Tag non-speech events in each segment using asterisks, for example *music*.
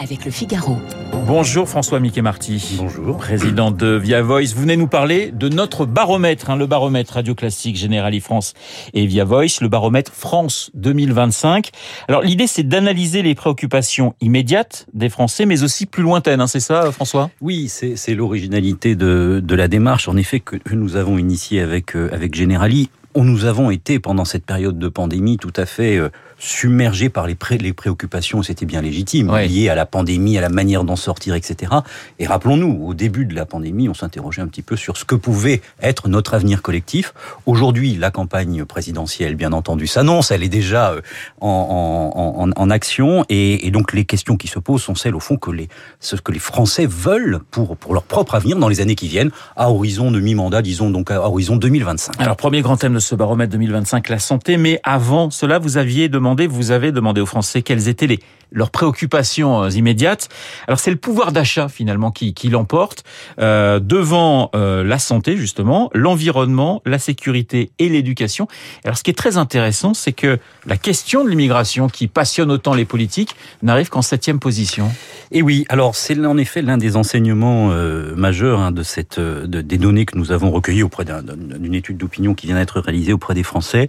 avec le Figaro. Bonjour François Mickey Marty. Bonjour. Président de Via Voice. Vous venez nous parler de notre baromètre, hein, le baromètre Radio Classique Generali France et Via Voice, le baromètre France 2025. Alors l'idée c'est d'analyser les préoccupations immédiates des Français, mais aussi plus lointaines. Hein, c'est ça François? Oui, c'est l'originalité de, de, la démarche, en effet, que nous avons initiée avec, euh, avec Generali. Nous avons été, pendant cette période de pandémie, tout à fait euh, submergé par les, pré les préoccupations, c'était bien légitime, liées à la pandémie, à la manière d'en sortir, etc. Et rappelons-nous, au début de la pandémie, on s'interrogeait un petit peu sur ce que pouvait être notre avenir collectif. Aujourd'hui, la campagne présidentielle, bien entendu, s'annonce, elle est déjà euh, en, en, en action, et, et, donc les questions qui se posent sont celles, au fond, que les, ce que les Français veulent pour, pour leur propre avenir dans les années qui viennent, à horizon de mi-mandat, disons donc à horizon 2025. Alors, premier grand thème de ce baromètre 2025, la santé, mais avant cela, vous aviez demandé vous avez demandé aux Français quelles étaient les, leurs préoccupations euh, immédiates. Alors c'est le pouvoir d'achat finalement qui, qui l'emporte euh, devant euh, la santé justement, l'environnement, la sécurité et l'éducation. Alors ce qui est très intéressant, c'est que la question de l'immigration qui passionne autant les politiques n'arrive qu'en septième position. Et oui, alors c'est en effet l'un des enseignements majeurs hein, de cette de, des données que nous avons recueillies auprès d'une étude d'opinion qui vient d'être auprès des Français.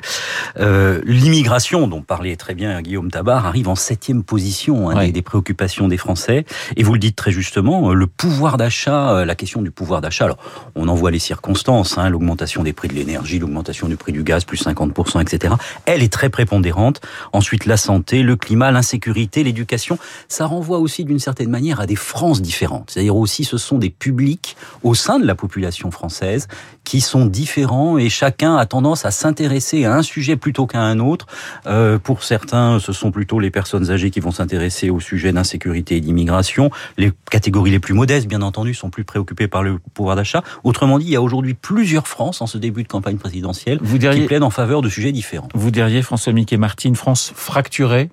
Euh, L'immigration, dont parlait très bien Guillaume Tabar, arrive en septième position hein, des, des, préoccupations des Français. Et vous le dites très justement, euh, le pouvoir d'achat, euh, la question du pouvoir d'achat. Alors, on en voit les circonstances, hein, l'augmentation des prix de l'énergie, l'augmentation du prix du gaz, plus 50%, etc. Elle est très prépondérante. Ensuite, la santé, le climat, l'insécurité, l'éducation. Ça renvoie aussi d'une certaine manière à des France différentes. C'est-à-dire aussi ce sont des publics au sein de la population française qui sont différents et chacun a tendance à s'intéresser à un sujet plutôt qu'à un autre. Euh, pour certains, ce sont plutôt les personnes âgées qui vont s'intéresser au sujet d'insécurité et d'immigration. Les catégories les plus modestes, bien entendu, sont plus préoccupées par le pouvoir d'achat. Autrement dit, il y a aujourd'hui plusieurs France en ce début de campagne présidentielle vous diriez, qui plaident en faveur de sujets différents. Vous diriez, François Mickey Martin, une France fracturée?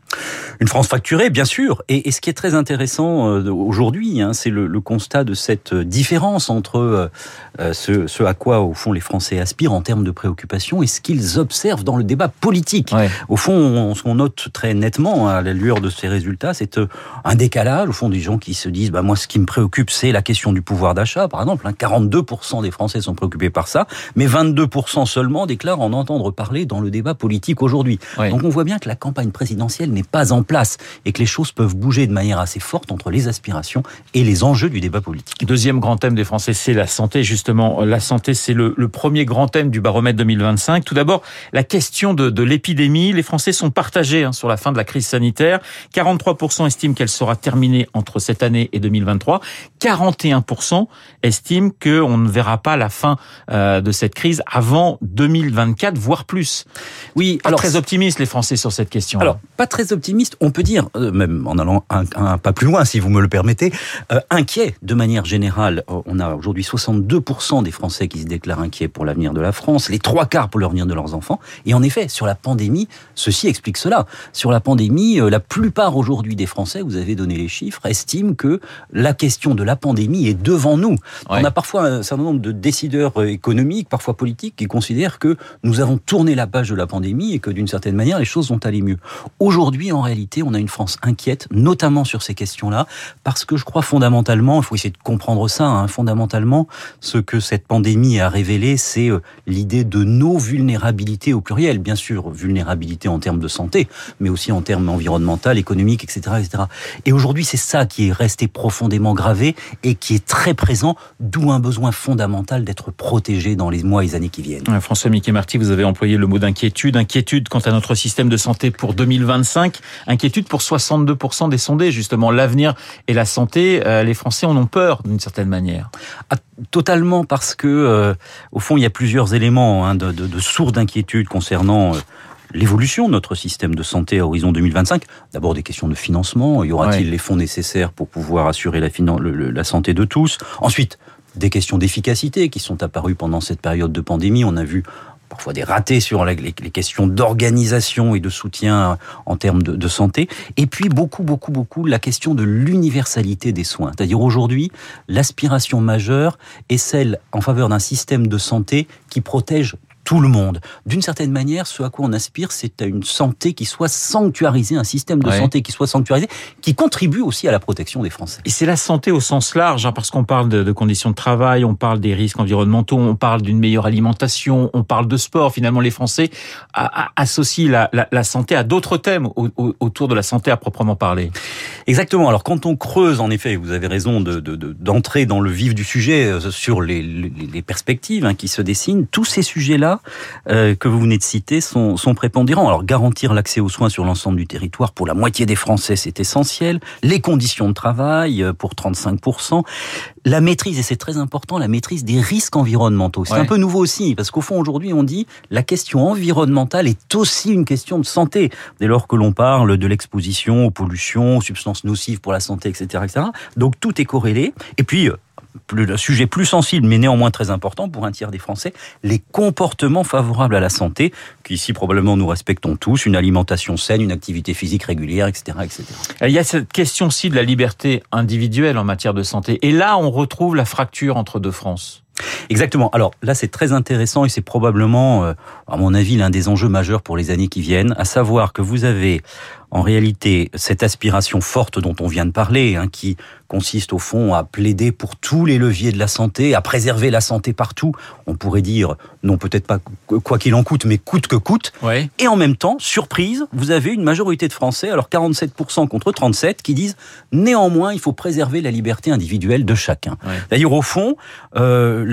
Une France fracturée, bien sûr. Et, et ce qui est très intéressant euh, aujourd'hui, hein, c'est le, le, constat de cette différence entre euh, ce, ce à quoi au fond les Français aspirent en termes de préoccupation et ce qu'ils observent dans le débat politique. Ouais. Au fond, ce qu'on note très nettement à la lueur de ces résultats, c'est euh, un décalage au fond des gens qui se disent bah moi ce qui me préoccupe c'est la question du pouvoir d'achat par exemple. Hein, 42% des Français sont préoccupés par ça, mais 22% seulement déclarent en entendre parler dans le débat politique aujourd'hui. Ouais. Donc on voit bien que la campagne présidentielle n'est pas en place et que les choses peuvent bouger de manière assez forte entre les aspirations et les enjeux du débat politique. Deuxième grand thème des Français, c'est la santé. Justement, la santé, c'est le, le, premier grand thème du baromètre 2025. Tout d'abord, la question de, de l'épidémie. Les Français sont partagés hein, sur la fin de la crise sanitaire. 43% estiment qu'elle sera terminée entre cette année et 2023. 41% estiment qu'on ne verra pas la fin euh, de cette crise avant 2024, voire plus. Oui, alors très optimistes les Français sur cette question. Alors, pas très optimiste. On peut dire, euh, même en allant un, un, pas plus loin, si vous me le permettez, euh, inquiet de manière générale. On a aujourd'hui 62% des Français qui se déclarent inquiets pour l'avenir de la France, les trois quarts pour l'avenir de leurs enfants. Et en effet, sur la pandémie, ceci explique cela. Sur la pandémie, la plupart aujourd'hui des Français, vous avez donné les chiffres, estiment que la question de la pandémie est devant nous. Ouais. On a parfois un certain nombre de décideurs économiques, parfois politiques, qui considèrent que nous avons tourné la page de la pandémie et que d'une certaine manière, les choses vont aller mieux. Aujourd'hui, en réalité, on a une France inquiète, notamment sur ces questions-là, parce que je crois fondamentalement, il faut essayer de comprendre ça, hein, fondamentalement, ce que cette pandémie a révélé, c'est l'idée de nos vulnérabilités au pluriel. Bien sûr, vulnérabilité en termes de santé, mais aussi en termes environnemental, économique, etc. etc. Et aujourd'hui, c'est ça qui est resté profondément gravé et qui est très présent, d'où un besoin fondamental d'être protégé dans les mois et les années qui viennent. François Mickey Marty, vous avez employé le mot d'inquiétude. Inquiétude quant à notre système de santé pour 2025. Inquiétude pour 62% des sondés, justement. L'avenir et la santé, euh, les Français en ont peur, d'une certaine manière. Totalement, parce que, euh, au fond, il y a plusieurs éléments hein, de, de, de sourdes inquiétudes concernant... Euh, l'évolution de notre système de santé à horizon 2025. D'abord des questions de financement. Y aura-t-il ouais. les fonds nécessaires pour pouvoir assurer la, le, le, la santé de tous? Ensuite, des questions d'efficacité qui sont apparues pendant cette période de pandémie. On a vu parfois des ratés sur les, questions d'organisation et de soutien en termes de, de, santé. Et puis beaucoup, beaucoup, beaucoup la question de l'universalité des soins. C'est-à-dire aujourd'hui, l'aspiration majeure est celle en faveur d'un système de santé qui protège tout le monde. D'une certaine manière, ce à quoi on aspire, c'est à une santé qui soit sanctuarisée, un système de santé qui soit sanctuarisé, qui contribue aussi à la protection des Français. Et c'est la santé au sens large, hein, parce qu'on parle de, conditions de travail, on parle des risques environnementaux, on parle d'une meilleure alimentation, on parle de sport. Finalement, les Français associent la, santé à d'autres thèmes autour de la santé à proprement parler. Exactement. Alors quand on creuse, en effet, vous avez raison d'entrer de, dans le vif du sujet euh, sur les, les perspectives hein, qui se dessinent, tous ces sujets-là euh, que vous venez de citer sont, sont prépondérants. Alors garantir l'accès aux soins sur l'ensemble du territoire pour la moitié des Français, c'est essentiel. Les conditions de travail euh, pour 35%. La maîtrise, et c'est très important, la maîtrise des risques environnementaux. C'est un peu nouveau aussi, parce qu'au fond, aujourd'hui, on dit la question environnementale est aussi une question de santé. Dès lors que l'on parle de l'exposition aux pollutions, aux substances nocives pour la santé, etc., etc. Donc tout est corrélé. Et puis, euh, le sujet plus sensible, mais néanmoins très important pour un tiers des Français, les comportements favorables à la santé, qu'ici probablement nous respectons tous, une alimentation saine, une activité physique régulière, etc., etc. Il y a cette question-ci de la liberté individuelle en matière de santé. Et là, on retrouve la fracture entre deux France. Exactement. Alors là, c'est très intéressant et c'est probablement, euh, à mon avis, l'un des enjeux majeurs pour les années qui viennent, à savoir que vous avez en réalité cette aspiration forte dont on vient de parler, hein, qui consiste au fond à plaider pour tous les leviers de la santé, à préserver la santé partout. On pourrait dire, non peut-être pas quoi qu'il en coûte, mais coûte que coûte. Et en même temps, surprise, vous avez une majorité de Français, alors 47% contre 37, qui disent néanmoins il faut préserver la liberté individuelle de chacun. D'ailleurs au fond, euh,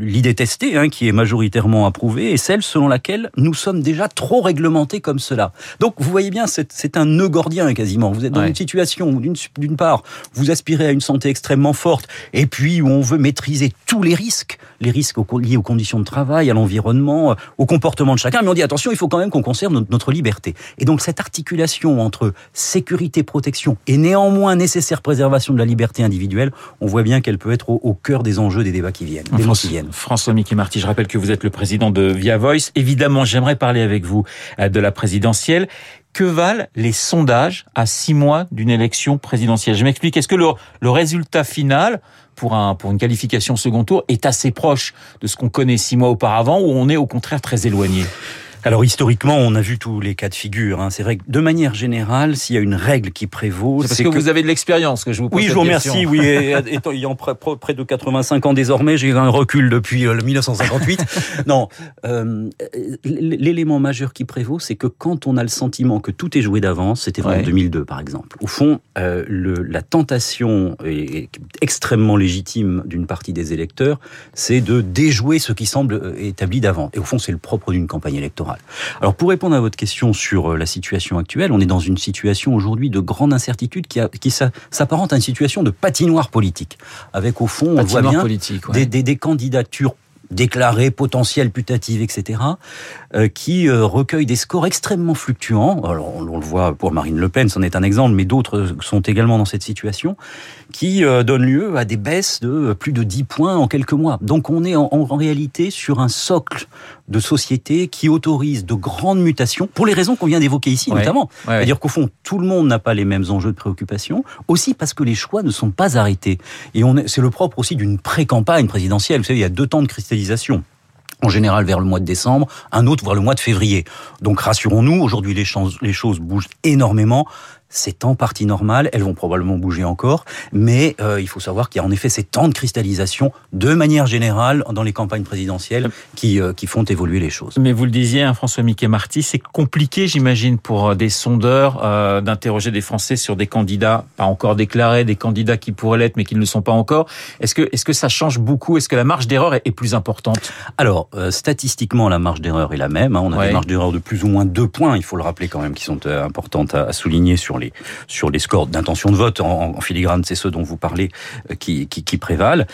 l'idée testée, hein, qui est majoritairement approuvée, est celle selon laquelle nous sommes déjà trop réglementés comme cela. Donc vous voyez bien, c'est un nœud gordien quasiment. Vous êtes dans une situation où d'une part, vous aspirez à une santé extrêmement forte, et puis où on veut maîtriser tous les risques, les risques liés aux conditions de travail, à l'environnement, au comportement de chacun, mais on dit attention, il faut quand même qu'on conserve notre, liberté. Et donc cette articulation entre sécurité, protection et néanmoins nécessaire préservation de la liberté individuelle, on voit bien qu'elle peut être au, cœur des enjeux des débats qui viennent. qui viennent. François Mickey Marty, je rappelle que vous êtes le président de Via Voice. Évidemment, j'aimerais parler avec vous euh, de la présidentielle que valent les sondages à six mois d'une élection présidentielle? Je m'explique. Est-ce que le, le, résultat final pour, un, pour une qualification second tour est assez proche de ce qu'on connaît six mois auparavant ou on est au contraire très éloigné? Alors historiquement, on a vu tous les cas de figure. Hein. C'est vrai que de manière générale, s'il y a une règle qui prévaut, c'est parce que, vous avez de l'expérience que je vous pose Oui, je vous remercie. Oui, étant ayant près de 85 ans désormais, j'ai un recul depuis 1958. Euh, *laughs* non, euh, l'élément majeur qui prévaut, c'est que quand on a le sentiment que tout est joué d'avance, c'était en 2002 par exemple. Au fond, euh, le, la tentation est extrêmement légitime d'une partie des électeurs, c'est de déjouer ce qui semble établi d'avant. Et au fond, c'est le propre d'une campagne électorale. Alors pour répondre à votre question sur euh, la situation actuelle, on est dans une situation aujourd'hui de grande incertitude qui, qui s'apparente à une situation de patinoire politique, avec au fond, on voit bien des, des, des candidatures déclarées, potentielles, putatives, etc., euh, qui euh, recueillent des scores extrêmement fluctuants. Alors, on, le voit pour Marine Le Pen, c'en est un exemple, mais d'autres sont également dans cette situation, qui euh, donnent lieu à des baisses de plus de 10 points en quelques mois. Donc, on est en, en réalité sur un socle de société qui autorise de grandes mutations, pour les raisons qu'on vient d'évoquer ici, notamment. C'est-à-dire qu'au fond, tout le monde n'a pas les mêmes enjeux de préoccupation, aussi parce que les choix ne sont pas arrêtés. Et c'est le propre aussi d'une pré-campagne présidentielle. Vous savez, il y a deux temps de cristallisation en général vers le mois de décembre, un autre vers le mois de février. Donc rassurons-nous, aujourd'hui les, les choses bougent énormément c'est en partie normal, elles vont probablement bouger encore, mais euh, il faut savoir qu'il y a en effet ces temps de cristallisation de manière générale dans les campagnes présidentielles qui, euh, qui font évoluer les choses. Mais vous le disiez, hein, François Mickey Marty, c'est compliqué, j'imagine, pour euh, des sondeurs euh, d'interroger des Français sur des candidats pas encore déclarés, des candidats qui pourraient l'être mais qui ne le sont pas encore. Est-ce que, est-ce que ça change beaucoup? Est-ce que la marge d'erreur est, plus importante? Alors, statistiquement, la marge d'erreur est la même. Hein. On a des marges d'erreur de plus ou moins deux points, il faut le rappeler quand même, qui sont importantes à, à souligner sur sur les scores d'intention de vote en, filigrane, c'est ceux dont vous parlez euh, qui, qui, prévalent.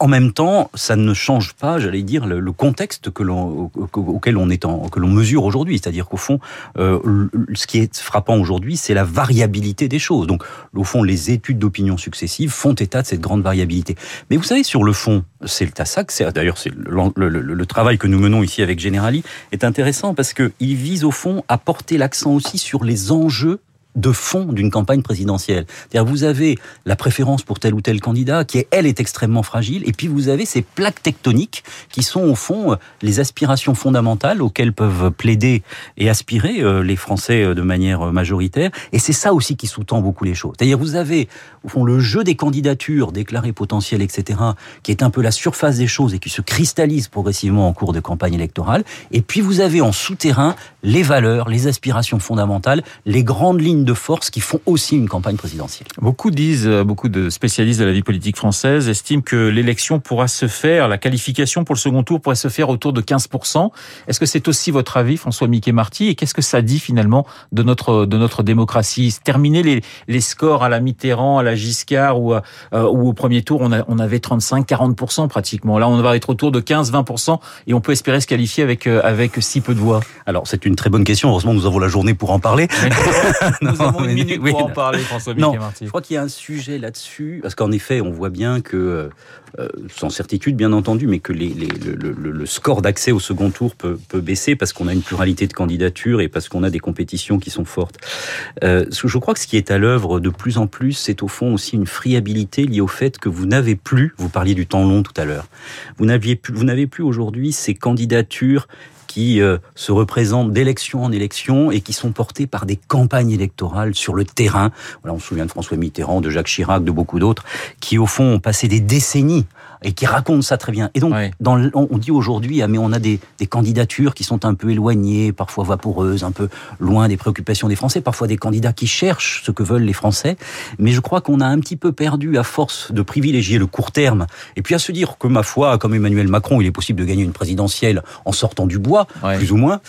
En même temps, ça ne change pas, j'allais dire, le, contexte que l'on, auquel on est en, que l'on mesure aujourd'hui. C'est-à-dire qu'au fond, euh, ce qui est frappant aujourd'hui, c'est la variabilité des choses. Donc, au fond, les études d'opinion successives font état de cette grande variabilité. Mais vous savez, sur le fond, c'est ça que c'est, d'ailleurs, c'est le, le, travail que nous menons ici avec Generali est intéressant parce que il vise au fond à porter l'accent aussi sur les enjeux de fond d'une campagne présidentielle. C'est-à-dire vous avez la préférence pour tel ou tel candidat qui, elle, est extrêmement fragile, et puis vous avez ces plaques tectoniques qui sont au fond les aspirations fondamentales auxquelles peuvent plaider et aspirer euh, les Français euh, de manière majoritaire. Et c'est ça aussi qui sous-tend beaucoup les choses. C'est-à-dire vous avez au fond le jeu des candidatures déclarées potentielles, etc., qui est un peu la surface des choses et qui se cristallise progressivement en cours de campagne électorale. Et puis vous avez en souterrain les valeurs, les aspirations fondamentales, les grandes lignes de force qui font aussi une campagne présidentielle. Beaucoup disent, euh, beaucoup de spécialistes de la vie politique française estiment que l'élection pourra se faire, la qualification pour le second tour pourrait se faire autour de 15%. Est-ce que c'est aussi votre avis, François Mickey Marty Et qu'est-ce que ça dit finalement de notre, de notre démocratie? Terminer les, les scores à la Mitterrand, à la Giscard ou, euh, ou au premier tour, on, a, on avait 35-40% pratiquement. Là, on va être autour de 15-20% et on peut espérer se qualifier avec, euh, avec si peu de voix. Alors, c'est une très bonne question. Heureusement, nous avons la journée pour en parler. *laughs* nous avons une minute pour en parler, François non, Je crois qu'il y a un sujet là-dessus, parce qu'en effet, on voit bien que, euh, sans certitude bien entendu, mais que les, les, le, le, score d'accès au second tour peut, peut baisser parce qu'on a une pluralité de candidatures et parce qu'on a des compétitions qui sont fortes. Euh, je crois que ce qui est à l'œuvre de plus en plus, c'est au fond aussi une friabilité liée au fait que vous n'avez plus, vous parliez du temps long tout à l'heure, vous n'aviez plus, vous n'avez plus aujourd'hui ces candidatures qui euh, se représentent d'élection en élection et qui sont portés par des campagnes électorales sur le terrain. Voilà, on se souvient de François Mitterrand, de Jacques Chirac, de beaucoup d'autres, qui au fond ont passé des décennies et qui racontent ça très bien. Et donc, dans, on dit aujourd'hui, ah, mais on a des, des, candidatures qui sont un peu éloignées, parfois vaporeuses, un peu loin des préoccupations des Français, parfois des candidats qui cherchent ce que veulent les Français. Mais je crois qu'on a un petit peu perdu à force de privilégier le court terme et puis à se dire que, ma foi, comme Emmanuel Macron, il est possible de gagner une présidentielle en sortant du bois, plus ou moins,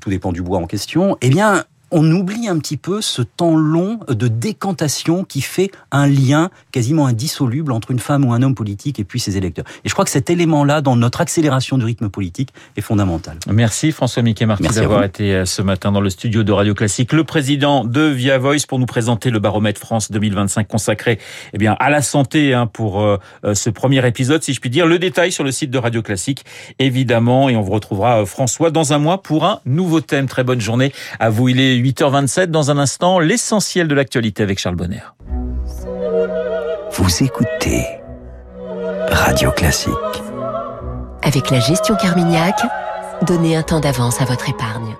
tout dépend du bois en question. Eh bien, on oublie un petit peu ce temps long de décantation qui fait un lien quasiment indissoluble entre une femme ou un homme politique et puis ses électeurs. Et je crois que cet élément-là, dans notre accélération du rythme politique, est fondamental. Merci François Mickey Martin d'avoir été euh, ce matin dans le studio de Radio Classique, le président de Via Voice pour nous présenter le baromètre France 2025 consacré eh bien à la santé hein, pour euh, euh, ce premier épisode, si je puis dire. Le détail sur le site de Radio Classique, évidemment, et on vous retrouvera François dans un mois pour un nouveau thème. Très bonne journée à vous. Il est 8h27. Dans un instant, l'essentiel de l'actualité avec Charles Bonner. Vous écoutez Radio Classique. Avec la gestion Carmignac, donnez un temps d'avance à votre épargne.